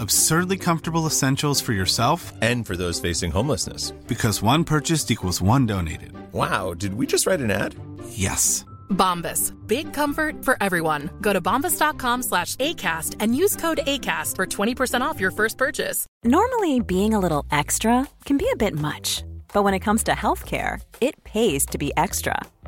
absurdly comfortable essentials for yourself and for those facing homelessness. Because one purchased equals one donated. Wow, did we just write an ad? Yes. Bombas. Big comfort for everyone. Go to bombas.com slash ACAST and use code ACAST for 20% off your first purchase. Normally, being a little extra can be a bit much. But when it comes to healthcare, it pays to be extra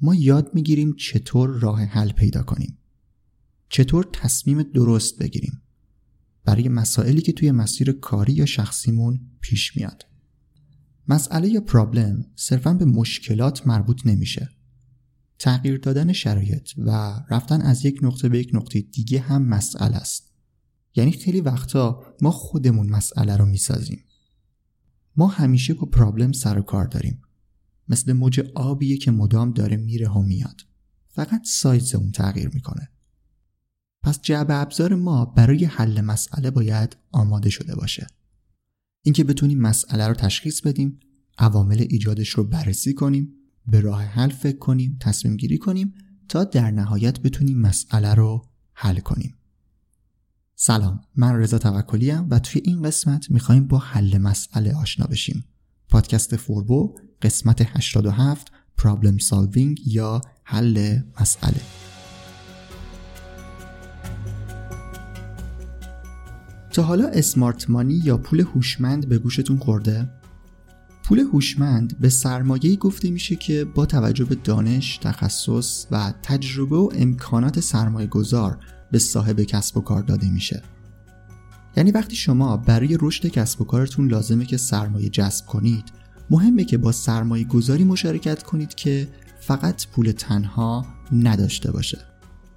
ما یاد می‌گیریم چطور راه حل پیدا کنیم. چطور تصمیم درست بگیریم. برای مسائلی که توی مسیر کاری یا شخصیمون پیش میاد. مسئله یا پرابلم صرفا به مشکلات مربوط نمیشه. تغییر دادن شرایط و رفتن از یک نقطه به یک نقطه دیگه هم مسئله است. یعنی خیلی وقتا ما خودمون مسئله رو می‌سازیم. ما همیشه با پرابلم سر و کار داریم. مثل موج آبیه که مدام داره میره و میاد. فقط سایز اون تغییر می‌کنه. پس جعبه ابزار ما برای حل مسئله باید آماده شده باشه. اینکه بتونیم مسئله رو تشخیص بدیم عوامل ایجادش رو بررسی کنیم به راه حل فکر کنیم تصمیم گیری کنیم تا در نهایت بتونیم مسئله رو حل کنیم. سلام من رضا توکلی و توی این قسمت می‌خوایم با حل مسئله آشنا بشیم. پادکست فوربو قسمت 87 پرابلم سالوینگ یا حل مسئله تا حالا اسمارت مانی یا پول هوشمند به گوشتون خورده؟ پول هوشمند به سرمایه‌ای گفته میشه که با توجه به دانش، تخصص و تجربه و امکانات سرمایه گذار به صاحب کسب و کار داده میشه. یعنی وقتی شما برای رشد کسب و کارتون لازمه که سرمایه جذب کنید مهمه که با سرمایه گذاری مشارکت کنید که فقط پول تنها نداشته باشه.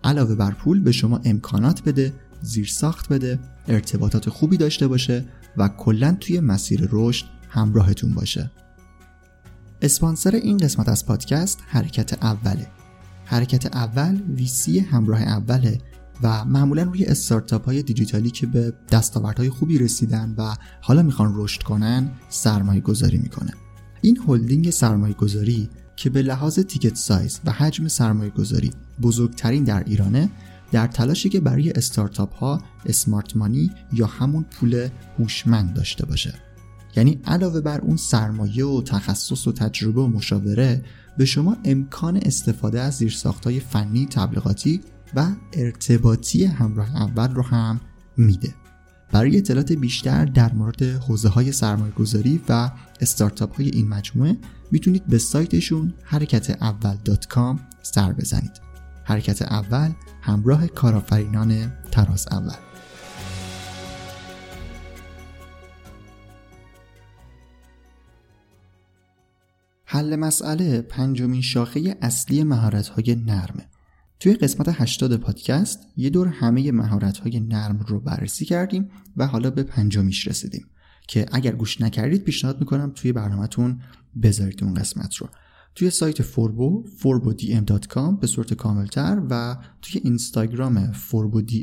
علاوه بر پول به شما امکانات بده زیرساخت بده ارتباطات خوبی داشته باشه و کلا توی مسیر رشد همراهتون باشه. اسپانسر این قسمت از پادکست حرکت اوله. حرکت اول ویسی همراه اوله. و معمولا روی استارتاپ های دیجیتالی که به دستاوردهای خوبی رسیدن و حالا می‌خوان رشد کنن سرمایه گذاری می‌کنه این هلدینگ سرمایه گذاری که به لحاظ تیکت سایز و حجم سرمایه گذاری بزرگترین در ایرانه در تلاشی که برای استارتاپ ها اسمارت مانی یا همون پول هوشمند داشته باشه. یعنی علاوه بر اون سرمایه و تخصص و تجربه و مشاوره به شما امکان استفاده از زیرساختهای فنی تبلیغاتی و ارتباطی همراه اول رو هم میده. برای اطلاعات بیشتر در مورد حوزه های سرمایه گذاری و استارتاپ های این مجموعه می‌تونید به سایتشون حرکت اول سر بزنید. حرکت اول همراه کارآفرینان تراز اول. حل مسئله پنجمین شاخه اصلی مهارت های نرمه. توی قسمت 80 پادکست یه دور همه مهارت های نرم رو بررسی کردیم و حالا به پنجمیش رسیدیم که اگر گوش نکردید پیشنهاد می‌کنم توی برنامهتون بذارید اون قسمت رو. توی سایت فوربو forbodm.com به صورت کاملتر و توی اینستاگرام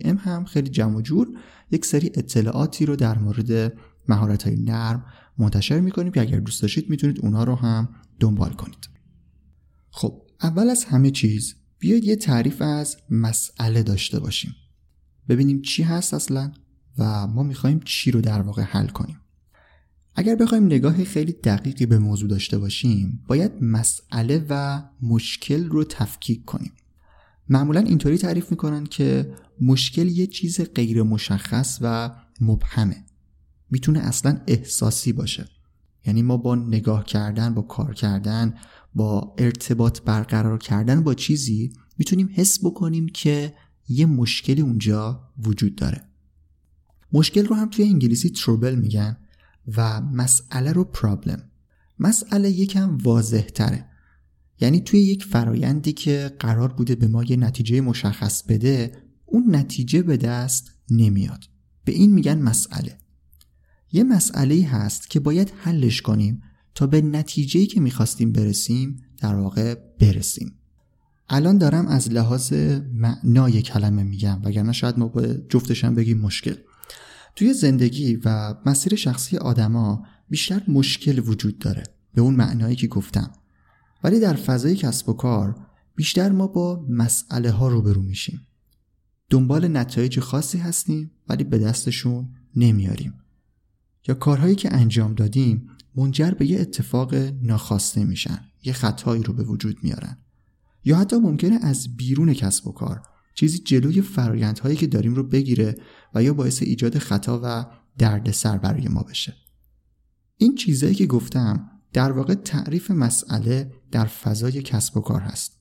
ام هم خیلی جمع جور یک سری اطلاعاتی رو در مورد مهارت های نرم منتشر می‌کنیم که اگر دوست داشتید می‌تونید اونها رو هم دنبال کنید. خب اول از همه چیز بیاید یه تعریف از مسئله داشته باشیم. ببینیم چی هست اصلا و ما می‌خوایم چی رو در واقع حل کنیم. اگر بخوایم نگاه خیلی دقیقی به موضوع داشته باشیم باید مسئله و مشکل رو تفکیک کنیم. معمولا اینطوری تعریف می‌کنن که مشکل یه چیز غیر مشخص و مبهمه. می‌تونه اصلا احساسی باشه. یعنی ما با نگاه کردن با کار کردن با ارتباط برقرار کردن با چیزی می‌تونیم حس بکنیم که یه مشکلی اونجا وجود داره. مشکل رو هم توی انگلیسی تروبل میگن و مسئله رو پرابلم مسئله یکم واضح تره یعنی توی یک فرایندی که قرار بوده به ما یه نتیجه مشخص بده اون نتیجه به دست نمیاد. به این میگن مسئله. یه مسئله هست که باید حلش کنیم تا به نتیجه که می‌خواستیم برسیم در واقع برسیم. الان دارم از لحاظ معنای کلمه میگم وگرنه شاید ما با جفتشم بگیم مشکل. توی زندگی و مسیر شخصی آدما بیشتر مشکل وجود داره به اون معنایی که گفتم. ولی در فضای کسب و کار بیشتر ما با مسئله ها روبرو میشیم. دنبال نتایج خاصی هستیم ولی به دستشون نمیاریم. یا کارهایی که انجام دادیم منجر به یه اتفاق ناخواسته میشن یه خطایی رو به وجود میارن. یا حتی ممکنه از بیرون کسب و کار چیزی جلوی فرایندهایی که داریم رو بگیره و یا باعث ایجاد خطا و دردسر برای ما بشه. این چیزهایی که گفتم در واقع تعریف مسئله در فضای کسب و کار هست.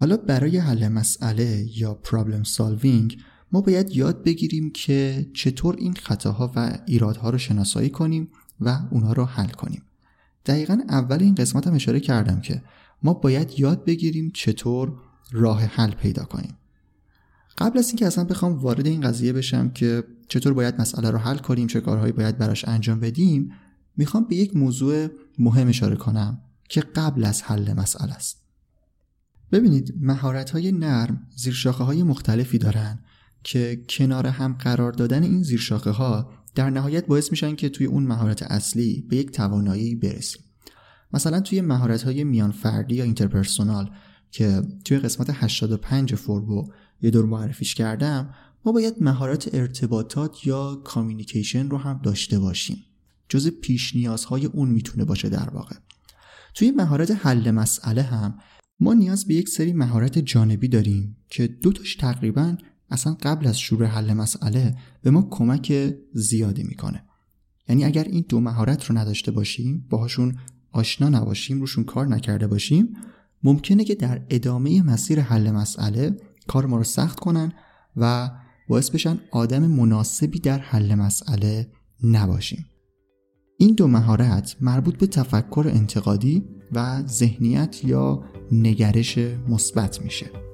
حالا برای حل مسئله یا پرابلم سالوینگ ما باید یاد بگیریم که چطور این خطاها و ایرادها رو شناسایی کنیم و اونها رو حل کنیم. دقیقا اول این قسمت هم اشاره کردم که ما باید یاد بگیریم چطور راه حل پیدا کنیم. قبل از اینکه اصلا بخوام وارد این قضیه بشم که چطور باید مسئله رو حل کنیم چه کارهایی باید براش انجام بدیم می‌خوام به یک موضوع مهم اشاره کنم که قبل از حل مسئله است. ببینید مهارت های نرم زیرشاخه های مختلفی دارن که کنار هم قرار دادن این زیرشاخه ها در نهایت باعث میشن که توی اون مهارت اصلی به یک توانایی برسیم. مثلا توی مهارت های میان فردی یا interpersonal که توی قسمت 85 فوربو یه دور معرفیش کردم ما باید مهارت ارتباطات یا communication رو هم داشته باشیم. جز پیش نیازهای اون می‌تونه باشه در واقع. توی مهارت حل مسئله هم ما نیاز به یک سری مهارت جانبی داریم که دو تاش تقریبا اصلا قبل از شروع حل مسئله به ما کمک زیادی می‌کنه. یعنی اگر این دو مهارت رو نداشته باشیم باهاشون آشنا نباشیم روشون کار نکرده باشیم ممکنه که در ادامه مسیر حل مسئله کار ما رو سخت کنن و باعث بشن آدم مناسبی در حل مسئله نباشیم. این دو مهارت مربوط به تفکر انتقادی و ذهنیت یا نگرش مثبت میشه.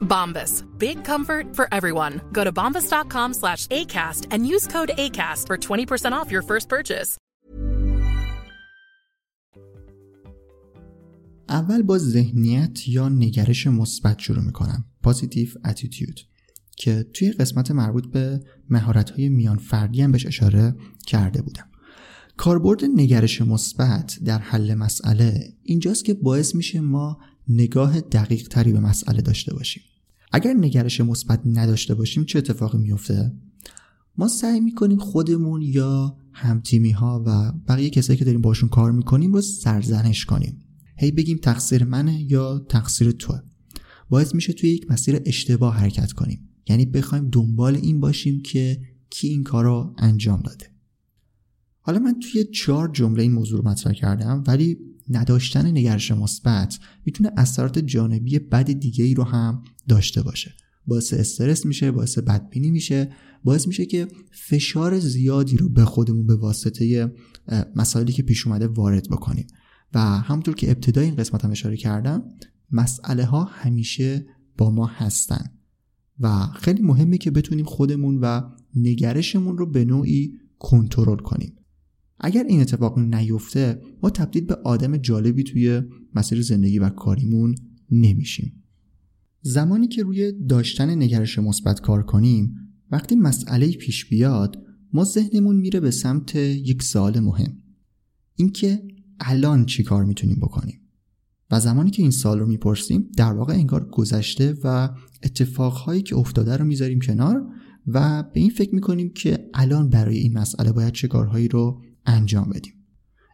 Bombas. Big comfort for everyone. Go to bombas.com slash ACAST and use code ACAST for 20% off your first purchase. اول با ذهنیت یا نگرش مثبت شروع می‌کنم پازیتیو اتیتیود که توی قسمت مربوط به مهارت‌های میان فردی هم بهش اشاره کرده بودم کاربرد نگرش مثبت در حل مسئله اینجاست که باعث میشه ما نگاه دقیق تری به مسئله داشته باشیم. اگر نگرش مثبت نداشته باشیم چه اتفاقی میفته ما سعی می‌کنیم خودمون یا همتیمی ها و بقیه کسایی که داریم باشون کار می‌کنیم رو سرزنش کنیم. هی بگیم تقصیر منه یا تقصیر توه. باعث میشه توی یک مسیر اشتباه حرکت کنیم. یعنی بخوایم دنبال این باشیم که کی این کار رو انجام داده. حالا من توی چهار جمله این موضوع رو مطرح کردم ولی نداشتن نگرش مثبت می‌تونه اثرات جانبی بد دیگه ای رو هم داشته باشه. باعث استرس میشه باعث بدبینی میشه باعث میشه که فشار زیادی رو به خودمون به واسطه مسائلی که پیش اومده وارد بکنیم. و همونطور که ابتدای این قسمت هم اشاره کردم مسئله ها همیشه با ما هستن. و خیلی مهمه که بتونیم خودمون و نگرشمون رو به نوعی کنترل کنیم. اگر این اتفاق نیفته ما تبدیل به آدم جالبی توی مسیر زندگی و کاریمون نمیشیم. زمانی که روی داشتن نگرش مثبت کار کنیم وقتی مسئله پیش بیاد ما ذهنمون میره به سمت یک سوال مهم. اینکه الان چی کار می‌تونیم بکنیم؟ و زمانی که این سال رو می‌پرسیم در واقع انگار گذشته و اتفاقهایی که افتاده رو می‌ذاریم کنار و به این فکر می‌کنیم که الان برای این مسئله باید چه کارهایی رو انجام بدیم.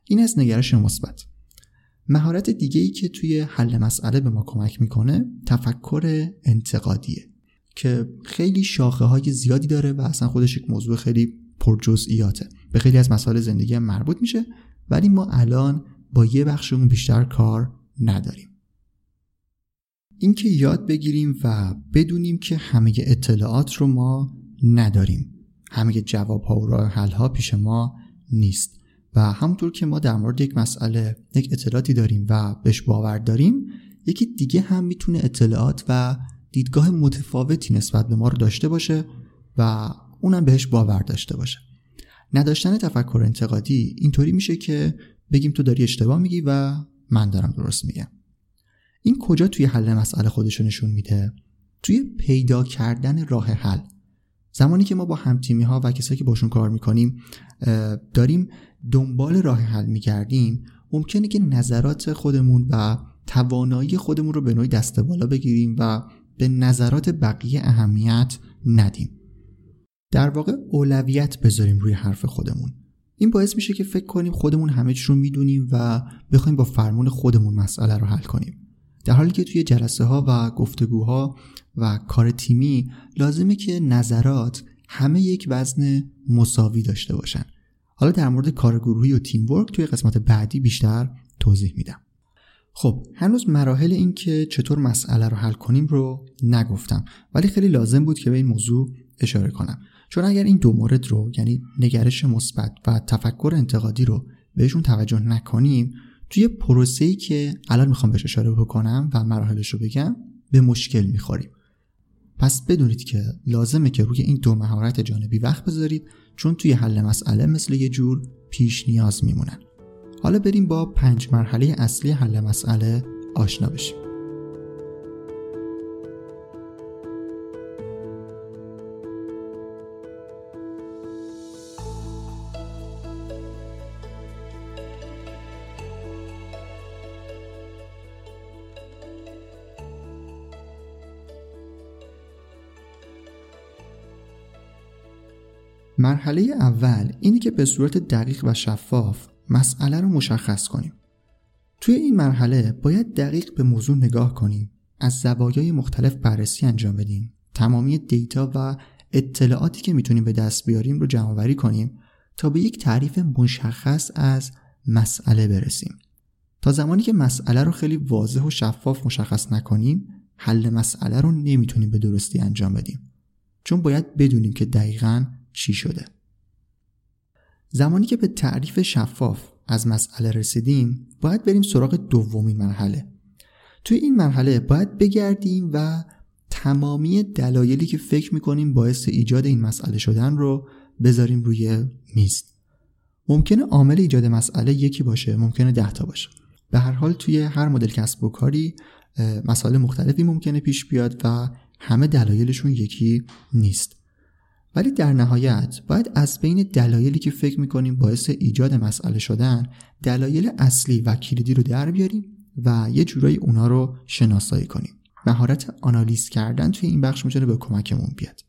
این از نگرش مثبت. مهارت دیگه ای که توی حل مسئله به ما کمک می‌کنه تفکر انتقادیه که خیلی شاخه های زیادی داره و اصلا خودش یک موضوع خیلی پرجزئیاته. به خیلی از مسائل زندگی هم مربوط میشه ولی ما الان با یه بخشمون بیشتر کار نداریم. اینکه یاد بگیریم و بدونیم که همه اطلاعات رو ما نداریم. همه جواب ها و راه حل ها پیش ما نیست. و همونطور که ما در مورد یک مسئله یک اطلاعاتی داریم و بهش باور داریم یکی دیگه هم می‌تونه اطلاعات و دیدگاه متفاوتی نسبت به ما رو داشته باشه و اونم بهش باور داشته باشه. نداشتن تفکر انتقادی اینطوری میشه که بگیم تو داری اشتباه میگی و من دارم درست میگم. این کجا توی حل مسئله خودشو نشون میده؟ توی پیدا کردن راه حل. زمانی که ما با همتیمی ها و کسایی که باشون کار می‌کنیم داریم دنبال راه حل میگردیم ممکنه که نظرات خودمون و توانایی خودمون رو به نوعی دست بالا بگیریم و به نظرات بقیه اهمیت ندیم. در واقع اولویت بذاریم روی حرف خودمون. این باعث میشه که فکر کنیم خودمون همه چی رو می‌دونیم و بخوایم با فرمون خودمون مسئله رو حل کنیم. در حالی که توی جلسه ها و گفتگوها و کار تیمی لازمه که نظرات همه یک وزن مساوی داشته باشن. حالا در مورد کار گروهی و تیم ورک توی قسمت بعدی بیشتر توضیح میدم. خب هنوز مراحل این که چطور مسئله رو حل کنیم رو نگفتم ولی خیلی لازم بود که به این موضوع اشاره کنم. چون اگر این دو مورد رو یعنی نگرش مثبت و تفکر انتقادی رو بهشون توجه نکنیم توی پروسه‌ای که الان می‌خوام بهش اشاره بکنم و مراحلش رو بگم به مشکل می‌خوریم. پس بدونید که لازمه که روی این دو مهارت جانبی وقت بذارید چون توی حل مسئله مثل یه جور پیش نیاز میمونن. حالا بریم با پنج مرحله اصلی حل مسئله آشنا بشیم. مرحله اول اینه که به صورت دقیق و شفاف مسئله رو مشخص کنیم. توی این مرحله باید دقیق به موضوع نگاه کنیم. از زوایای مختلف بررسی انجام بدیم. تمامی دیتا و اطلاعاتی که می‌تونیم به دست بیاریم رو جمع کنیم تا به یک تعریف مشخص از مسئله برسیم. تا زمانی که مسئله رو خیلی واضح و شفاف مشخص نکنیم حل مسئله رو نمی‌تونیم به درستی انجام بدیم. چون باید بدونیم که دقیقاً چی شده. زمانی که به تعریف شفاف از مسئله رسیدیم باید بریم سراغ دومین مرحله. توی این مرحله باید بگردیم و تمامی دلایلی که فکر می‌کنیم باعث ایجاد این مسئله شدن رو بذاریم روی میز. ممکنه عامل ایجاد مسئله یکی باشه ممکنه ده تا باشه. به هر حال توی هر مدل کسب و کاری مسائل مختلفی ممکنه پیش بیاد و همه دلایلشون یکی نیست. ولی در نهایت باید از بین دلایلی که فکر می‌کنیم باعث ایجاد مسئله شدن دلایل اصلی و کلیدی رو در بیاریم و یه جورایی اونا رو شناسایی کنیم. مهارت آنالیز کردن توی این بخش می‌تونه به کمکمون بیاد.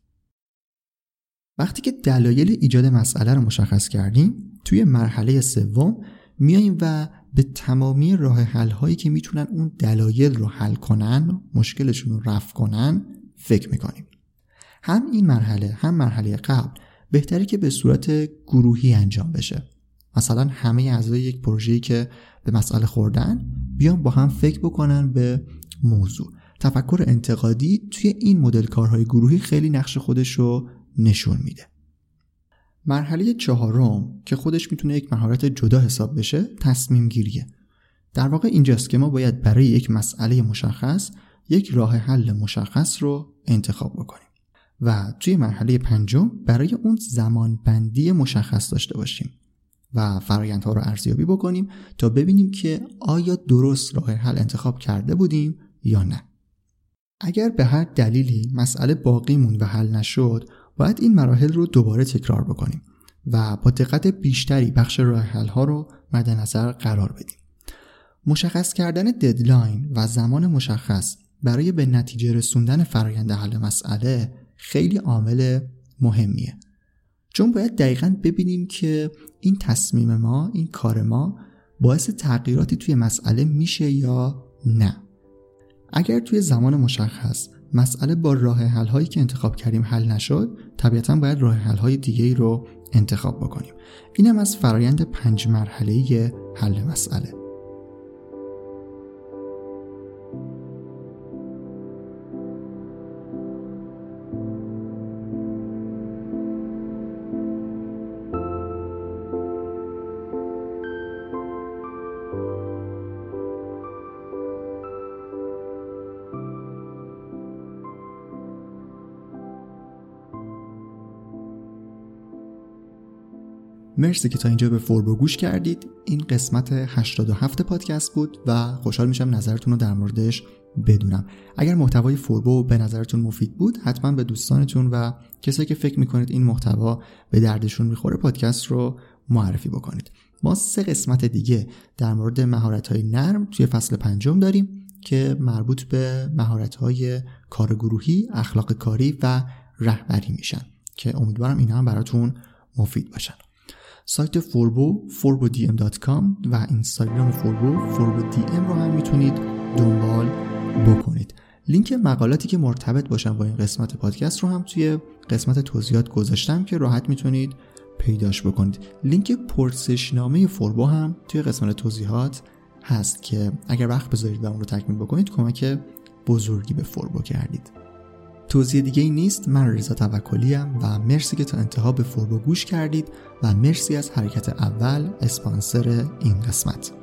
وقتی که دلایل ایجاد مسئله رو مشخص کردیم توی مرحله سوم میاییم و به تمامی راه حل هایی که می‌تونن اون دلایل رو حل کنن مشکلشون رو رفع کنن فکر می‌کنیم. هم این مرحله هم مرحله قبل بهتره که به صورت گروهی انجام بشه. مثلا همه اعضای یک پروژه‌ای که به مسئله خوردن بیان با هم فکر بکنن به موضوع. تفکر انتقادی توی این مدل کارهای گروهی خیلی نقش خودش رو نشون میده. مرحله چهارم که خودش می‌تونه یک مهارت جدا حساب بشه تصمیم گیریه در واقع اینجاست که ما باید برای یک مسئله مشخص یک راه حل مشخص رو انتخاب بکنیم. و توی مرحله پنجم برای اون زمان بندی مشخص داشته باشیم و فرایندها رو ارزیابی بکنیم تا ببینیم که آیا درست راه حل انتخاب کرده بودیم یا نه. اگر به هر دلیلی مسئله باقی و حل نشد باید این مراحل رو دوباره تکرار بکنیم و با دقت بیشتری بخش راه حل ها رو مد نظر قرار بدیم. مشخص کردن ددلاین و زمان مشخص برای به نتیجه رسوندن فرایند حل مسئله خیلی عامل مهمیه. چون باید دقیقا ببینیم که این تصمیم ما این کار ما باعث تغییراتی توی مسئله میشه یا نه. اگر توی زمان مشخص مسئله با راه حل هایی که انتخاب کردیم حل نشد طبیعتا باید راه حل های دیگه رو انتخاب بکنیم. اینم از فرایند پنج مرحله حل مسئله. مرسی که تا اینجا به فوربو گوش کردید. این قسمت 87 پادکست بود و خوشحال میشم نظرتون رو در موردش بدونم. اگر محتوای فوربو به نظرتون مفید بود حتما به دوستانتون و کسایی که فکر می‌کنید این محتوا به دردشون می‌خوره پادکست رو معرفی بکنید. ما سه قسمت دیگه در مورد مهارت های نرم توی فصل پنجم داریم که مربوط به مهارت های کار گروهی، اخلاق کاری و رهبری میشن که امیدوارم اینا هم براتون مفید باشن. سایت فوربو forbodm.com و اینستاگرام فوربو ام رو هم می‌تونید دنبال بکنید. لینک مقالاتی که مرتبط باشن با این قسمت پادکست رو هم توی قسمت توضیحات گذاشتم که راحت می‌تونید پیداش بکنید. لینک پرسشنامه فوربو هم توی قسمت توضیحات هست که اگر وقت بذارید و اون رو تکمیل بکنید کمک بزرگی به فوربو کردید. توضیح دیگه ای نیست. من رضا توکلی و مرسی که تا انتها به فوربو گوش کردید و مرسی از حرکت اول اسپانسر این قسمت.